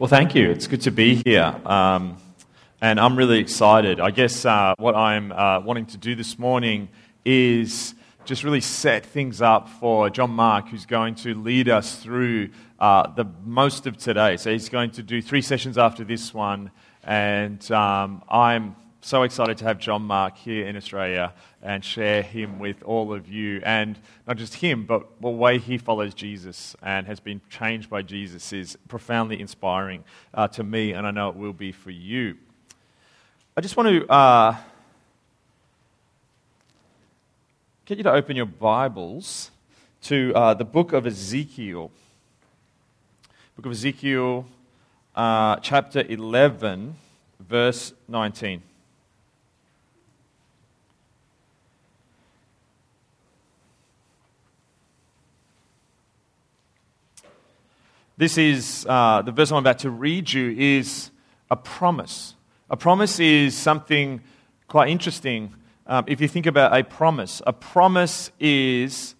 Well, thank you. It's good to be here. Um, and I'm really excited. I guess uh, what I'm uh, wanting to do this morning is just really set things up for John Mark, who's going to lead us through uh, the most of today. So he's going to do three sessions after this one. And um, I'm so excited to have John Mark here in Australia and share him with all of you. And not just him, but the way he follows Jesus and has been changed by Jesus is profoundly inspiring uh, to me, and I know it will be for you. I just want to uh, get you to open your Bibles to uh, the book of Ezekiel. Book of Ezekiel, uh, chapter 11, verse 19. This is uh, the verse I'm about to read you is a promise. A promise is something quite interesting. Um, if you think about a promise, a promise is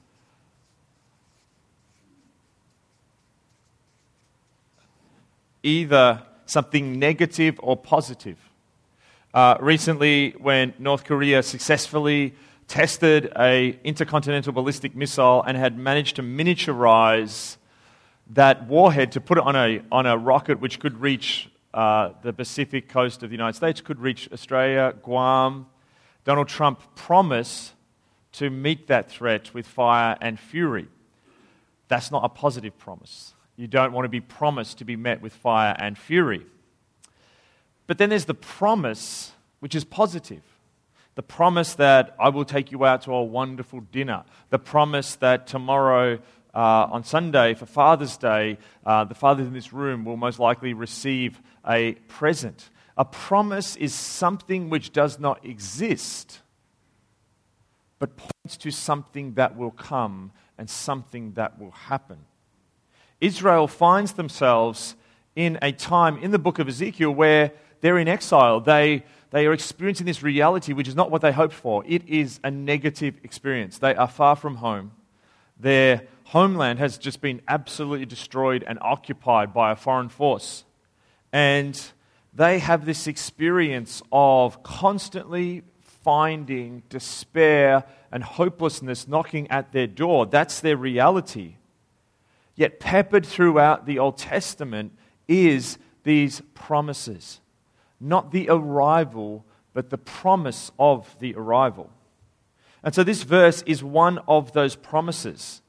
either something negative or positive. Uh, recently, when North Korea successfully tested a intercontinental ballistic missile and had managed to miniaturize that warhead to put it on a, on a rocket which could reach uh, the Pacific coast of the United States, could reach Australia, Guam. Donald Trump promised to meet that threat with fire and fury. That's not a positive promise. You don't want to be promised to be met with fire and fury. But then there's the promise, which is positive. The promise that I will take you out to a wonderful dinner. The promise that tomorrow uh, on Sunday for Father's Day, uh, the fathers in this room will most likely receive a present. A promise is something which does not exist, but points to something that will come and something that will happen. Israel finds themselves in a time in the book of Ezekiel where they're in exile. They, they are experiencing this reality which is not what they hoped for. It is a negative experience. They are far from home. Their homeland has just been absolutely destroyed and occupied by a foreign force. And they have this experience of constantly finding despair and hopelessness knocking at their door. That's their reality. Yet, peppered throughout the Old Testament is these promises. Not the arrival, but the promise of the arrival. And so, this verse is one of those promises.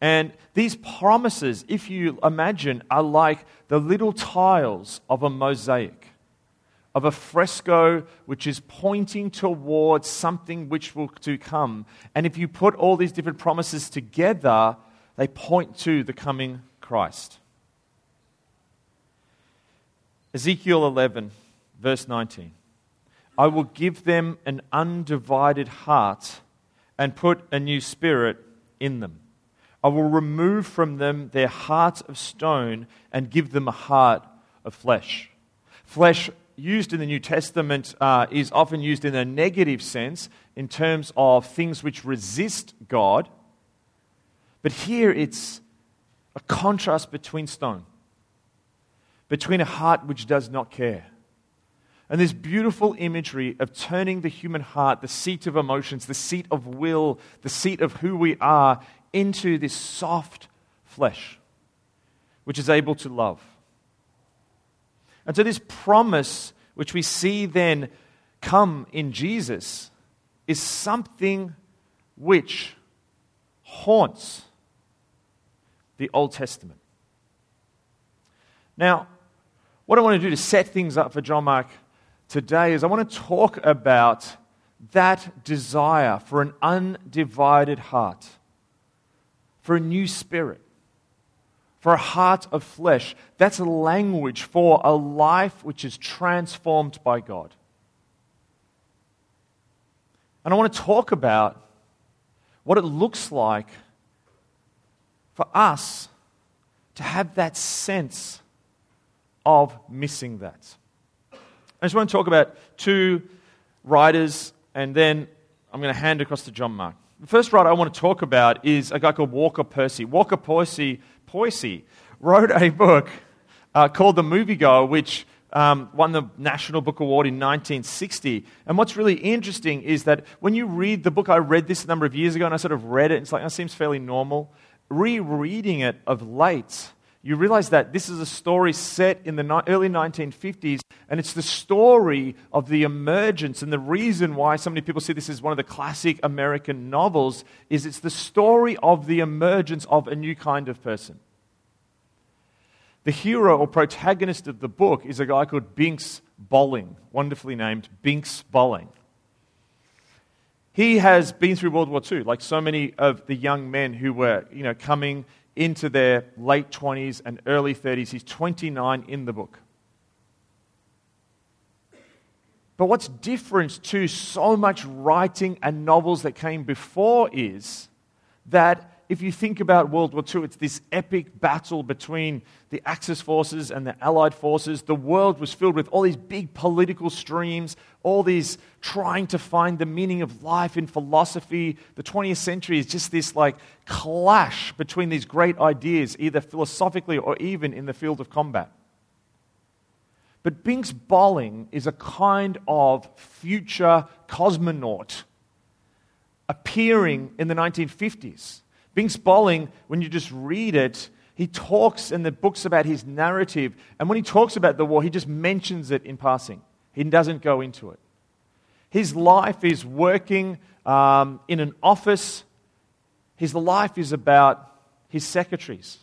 And these promises, if you imagine, are like the little tiles of a mosaic, of a fresco which is pointing towards something which will to come. And if you put all these different promises together, they point to the coming Christ. Ezekiel 11, verse 19. I will give them an undivided heart and put a new spirit in them. I will remove from them their heart of stone and give them a heart of flesh. Flesh, used in the New Testament, uh, is often used in a negative sense in terms of things which resist God. But here it's a contrast between stone, between a heart which does not care. And this beautiful imagery of turning the human heart, the seat of emotions, the seat of will, the seat of who we are, into this soft flesh, which is able to love. And so, this promise, which we see then come in Jesus, is something which haunts the Old Testament. Now, what I want to do to set things up for John Mark today is I want to talk about that desire for an undivided heart for a new spirit, for a heart of flesh. That's a language for a life which is transformed by God. And I want to talk about what it looks like for us to have that sense of missing that. I just want to talk about two writers, and then I'm going to hand across to John Mark. The first writer I want to talk about is a guy called Walker Percy. Walker Percy, Percy wrote a book uh, called The Moviegoer, which um, won the National Book Award in 1960. And what's really interesting is that when you read the book, I read this a number of years ago and I sort of read it, and it's like, that seems fairly normal. Rereading it of late, you realize that this is a story set in the early 1950s, and it's the story of the emergence. And the reason why so many people see this as one of the classic American novels is it's the story of the emergence of a new kind of person. The hero or protagonist of the book is a guy called Binx Bolling, wonderfully named Binx Bolling. He has been through World War II, like so many of the young men who were you know, coming into their late 20s and early 30s. He's 29 in the book. But what's different to so much writing and novels that came before is that if you think about World War II, it's this epic battle between the Axis forces and the Allied forces. The world was filled with all these big political streams, all these trying to find the meaning of life in philosophy. The 20th century is just this like clash between these great ideas, either philosophically or even in the field of combat. But Binx Bolling is a kind of future cosmonaut appearing in the 1950s Binx Bolling, when you just read it, he talks in the books about his narrative. And when he talks about the war, he just mentions it in passing. He doesn't go into it. His life is working um, in an office, his life is about his secretaries.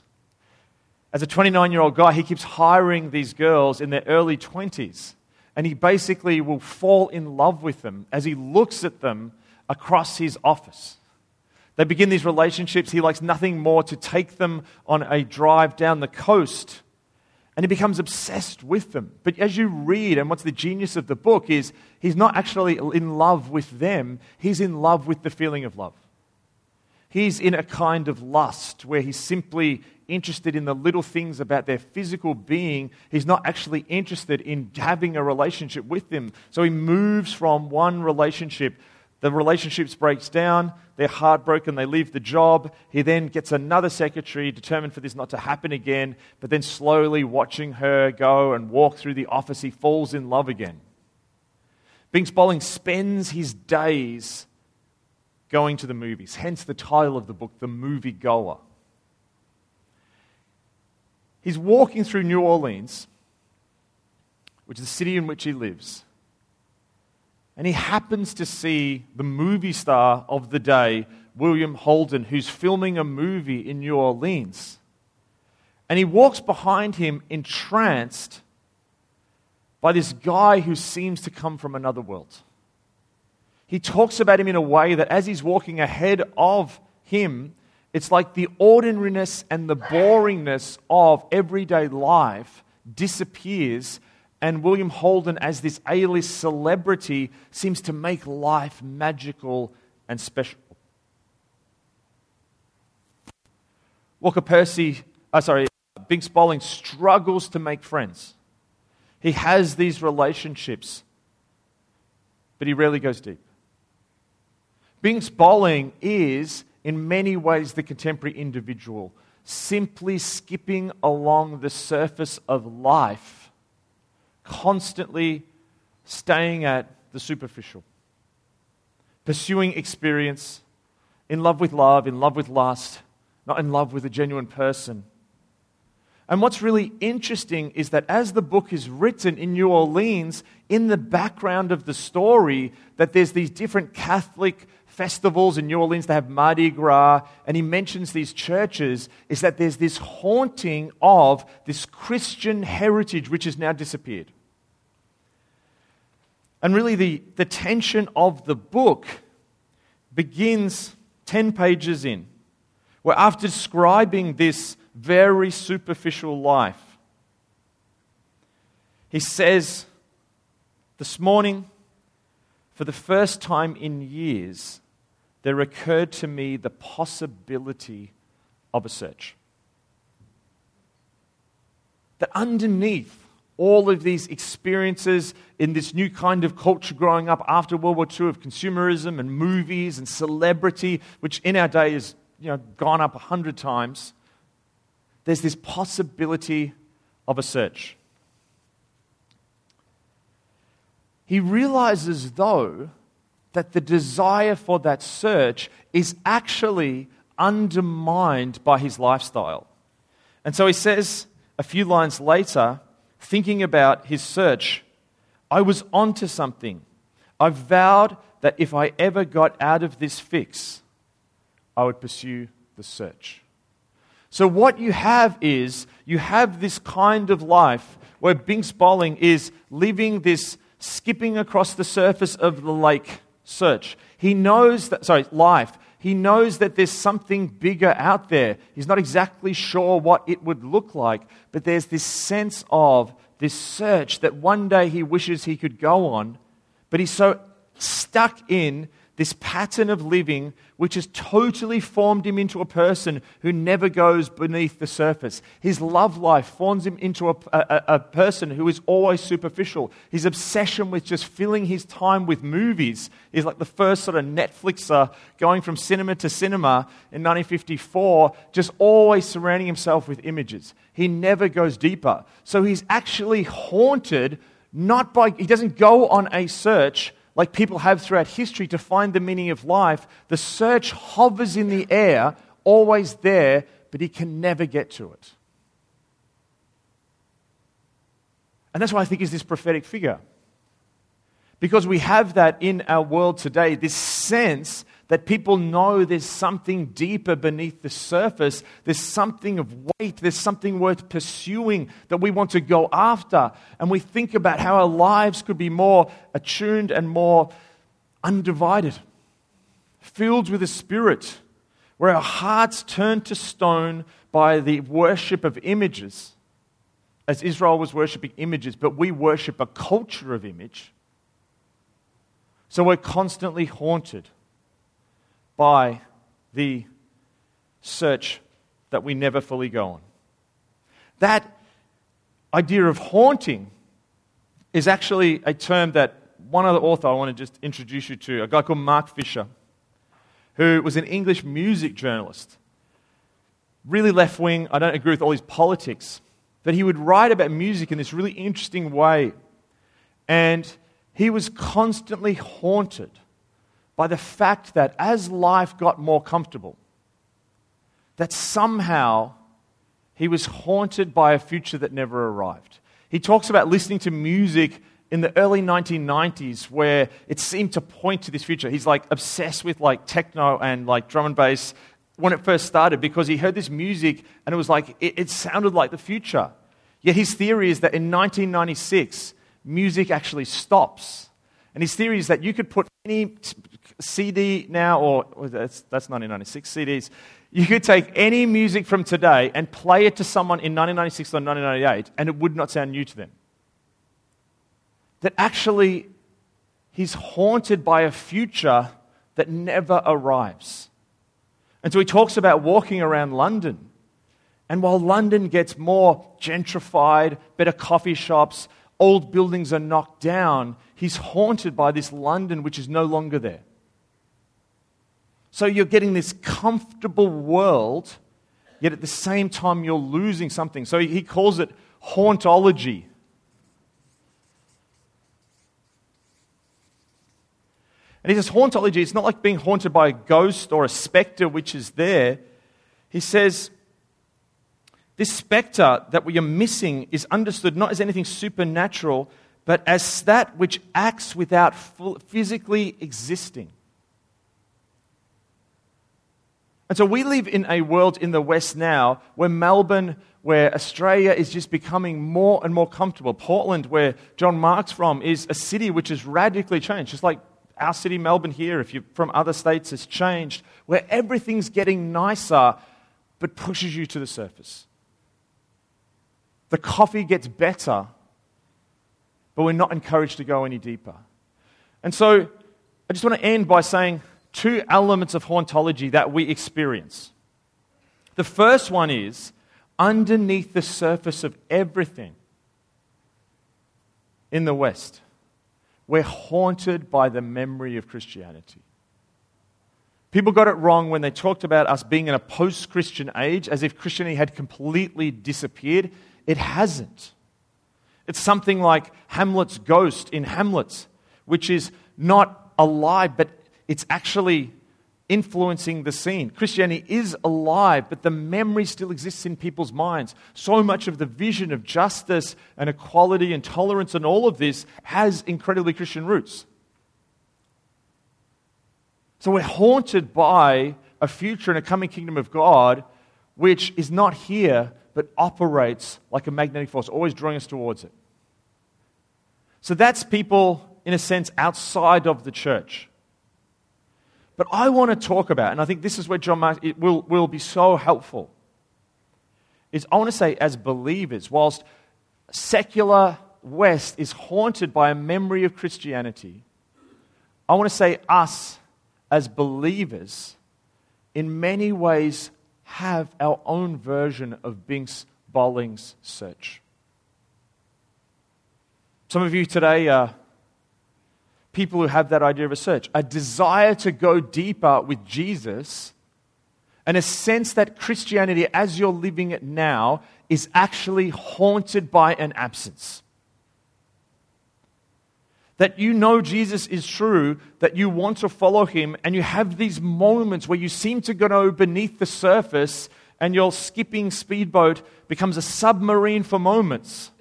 As a 29 year old guy, he keeps hiring these girls in their early 20s. And he basically will fall in love with them as he looks at them across his office. They begin these relationships. He likes nothing more to take them on a drive down the coast. And he becomes obsessed with them. But as you read, and what's the genius of the book is he's not actually in love with them, he's in love with the feeling of love. He's in a kind of lust where he's simply interested in the little things about their physical being. He's not actually interested in having a relationship with them. So he moves from one relationship the relationships breaks down, they're heartbroken, they leave the job. He then gets another secretary, determined for this not to happen again, but then slowly watching her go and walk through the office, he falls in love again. Binx Bolling spends his days going to the movies, hence the title of the book, The Moviegoer. He's walking through New Orleans, which is the city in which he lives and he happens to see the movie star of the day, William Holden, who's filming a movie in New Orleans. And he walks behind him entranced by this guy who seems to come from another world. He talks about him in a way that as he's walking ahead of him, it's like the ordinariness and the boringness of everyday life disappears and William Holden, as this A list celebrity, seems to make life magical and special. Walker Percy, uh, sorry, Binx Bolling struggles to make friends. He has these relationships, but he rarely goes deep. Binx Bolling is, in many ways, the contemporary individual, simply skipping along the surface of life constantly staying at the superficial, pursuing experience, in love with love, in love with lust, not in love with a genuine person. And what's really interesting is that as the book is written in New Orleans, in the background of the story, that there's these different Catholic festivals in New Orleans, they have Mardi Gras, and he mentions these churches, is that there's this haunting of this Christian heritage which has now disappeared. And really, the, the tension of the book begins 10 pages in, where after describing this very superficial life, he says, This morning, for the first time in years, there occurred to me the possibility of a search. That underneath all of these experiences in this new kind of culture growing up after World War II of consumerism and movies and celebrity, which in our day has you know, gone up a hundred times, there's this possibility of a search. He realizes, though, that the desire for that search is actually undermined by his lifestyle. And so he says a few lines later, thinking about his search, I was onto something. I vowed that if I ever got out of this fix, I would pursue the search. So, what you have is you have this kind of life where Binx Bolling is living this skipping across the surface of the lake search. He knows that, sorry, life. He knows that there's something bigger out there. He's not exactly sure what it would look like, but there's this sense of this search that one day he wishes he could go on, but he's so stuck in this pattern of living which has totally formed him into a person who never goes beneath the surface. His love life forms him into a, a, a, person who is always superficial. His obsession with just filling his time with movies is like the first sort of Netflixer uh, going from cinema to cinema in 1954, just always surrounding himself with images. He never goes deeper. So he's actually haunted not by, he doesn't go on a search like people have throughout history to find the meaning of life, the search hovers in the air, always there, but he can never get to it. And that's why I think he's this prophetic figure. Because we have that in our world today, this sense that people know there's something deeper beneath the surface. There's something of weight. There's something worth pursuing that we want to go after. And we think about how our lives could be more attuned and more undivided, filled with the Spirit, where our hearts turn to stone by the worship of images, as Israel was worshiping images, but we worship a culture of image. So we're constantly haunted by the search that we never fully go on. That idea of haunting is actually a term that one other author I want to just introduce you to, a guy called Mark Fisher, who was an English music journalist. Really left wing, I don't agree with all his politics, but he would write about music in this really interesting way. And he was constantly haunted by the fact that as life got more comfortable, that somehow he was haunted by a future that never arrived. He talks about listening to music in the early 1990s where it seemed to point to this future. He's like obsessed with like techno and like drum and bass when it first started because he heard this music and it was like it, it sounded like the future. Yet his theory is that in 1996, music actually stops. And his theory is that you could put any CD now, or that's, that's 1996 CDs, you could take any music from today and play it to someone in 1996 or 1998, and it would not sound new to them. That actually, he's haunted by a future that never arrives. And so he talks about walking around London. And while London gets more gentrified, better coffee shops, old buildings are knocked down, he's haunted by this London which is no longer there. So you're getting this comfortable world, yet at the same time you're losing something. So he calls it hauntology. And he says, hauntology, it's not like being haunted by a ghost or a specter which is there. He says, this specter that we are missing is understood not as anything supernatural, but as that which acts without physically existing. And so we live in a world in the West now where Melbourne, where Australia is just becoming more and more comfortable. Portland, where John Mark's from, is a city which has radically changed. Just like our city, Melbourne, here, if you're from other states, has changed, where everything's getting nicer but pushes you to the surface. The coffee gets better, but we're not encouraged to go any deeper. And so I just want to end by saying two elements of hauntology that we experience. The first one is underneath the surface of everything in the West, we're haunted by the memory of Christianity. People got it wrong when they talked about us being in a post Christian age, as if Christianity had completely disappeared. It hasn't. It's something like Hamlet's ghost in Hamlet, which is not alive, but it's actually influencing the scene. Christianity is alive, but the memory still exists in people's minds. So much of the vision of justice and equality and tolerance and all of this has incredibly Christian roots. So we're haunted by a future and a coming kingdom of God which is not here but operates like a magnetic force, always drawing us towards it. So that's people, in a sense, outside of the church. But I want to talk about, and I think this is where John Mark it will, will be so helpful, is I want to say, as believers, whilst secular West is haunted by a memory of Christianity, I want to say, us as believers, in many ways, have our own version of Binx Bolling's search. Some of you today are people who have that idea of a search, a desire to go deeper with Jesus, and a sense that Christianity, as you're living it now, is actually haunted by an absence. That you know Jesus is true, that you want to follow him, and you have these moments where you seem to go beneath the surface and your skipping speedboat becomes a submarine for moments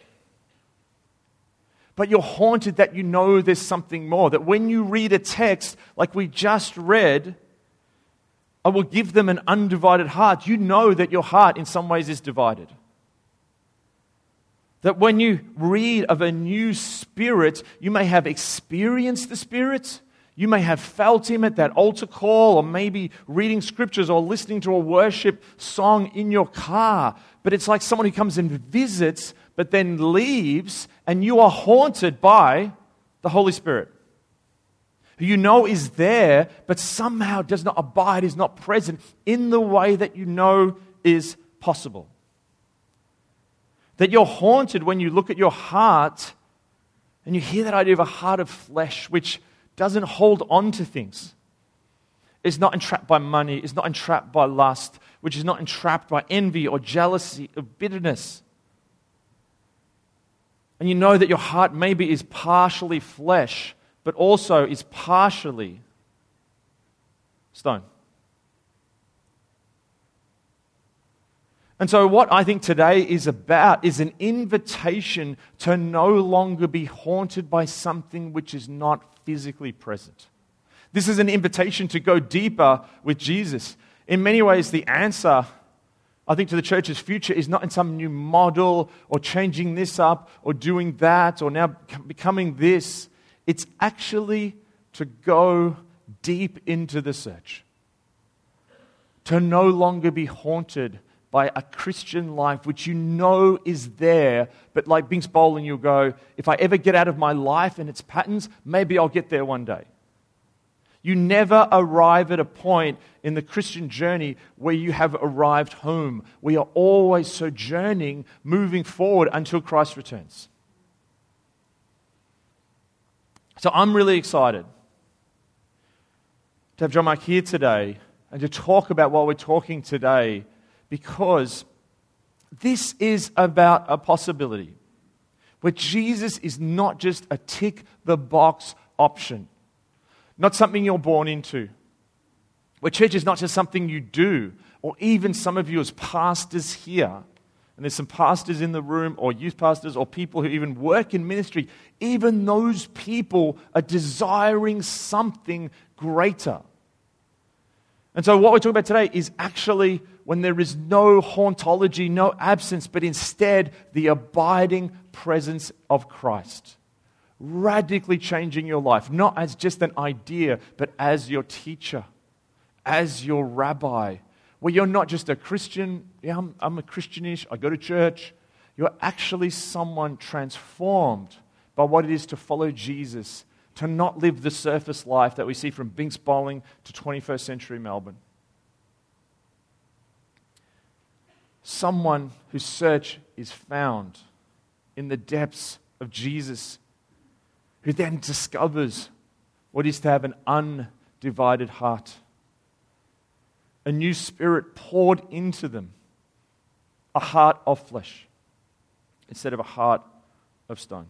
but you're haunted that you know there's something more. That when you read a text like we just read, I will give them an undivided heart. You know that your heart, in some ways, is divided. That when you read of a new spirit, you may have experienced the spirit, you may have felt him at that altar call, or maybe reading scriptures or listening to a worship song in your car. But it's like someone who comes and visits, but then leaves, and you are haunted by the Holy Spirit, who you know is there, but somehow does not abide, is not present in the way that you know is possible. That you're haunted when you look at your heart and you hear that idea of a heart of flesh, which doesn't hold on to things. Is not entrapped by money, is not entrapped by lust, which is not entrapped by envy or jealousy or bitterness. And you know that your heart maybe is partially flesh, but also is partially stone. And so, what I think today is about is an invitation to no longer be haunted by something which is not physically present. This is an invitation to go deeper with Jesus. In many ways, the answer, I think, to the church's future is not in some new model or changing this up or doing that or now becoming this. It's actually to go deep into the search, to no longer be haunted by a Christian life which you know is there, but like Binx Bolling, you'll go, if I ever get out of my life and its patterns, maybe I'll get there one day. You never arrive at a point in the Christian journey where you have arrived home. We are always sojourning, moving forward until Christ returns. So I'm really excited to have John Mark here today and to talk about what we're talking today because this is about a possibility where Jesus is not just a tick the box option, not something you're born into, where church is not just something you do, or even some of you as pastors here. And there's some pastors in the room, or youth pastors, or people who even work in ministry. Even those people are desiring something greater. And so, what we're talking about today is actually when there is no hauntology, no absence, but instead the abiding presence of Christ. Radically changing your life, not as just an idea, but as your teacher, as your rabbi. Where you're not just a Christian, yeah, I'm, I'm a Christianish, I go to church. You're actually someone transformed by what it is to follow Jesus, to not live the surface life that we see from Binx Bolling to 21st century Melbourne. Someone whose search is found in the depths of Jesus, who then discovers what is to have an undivided heart, a new spirit poured into them, a heart of flesh. instead of a heart of stone.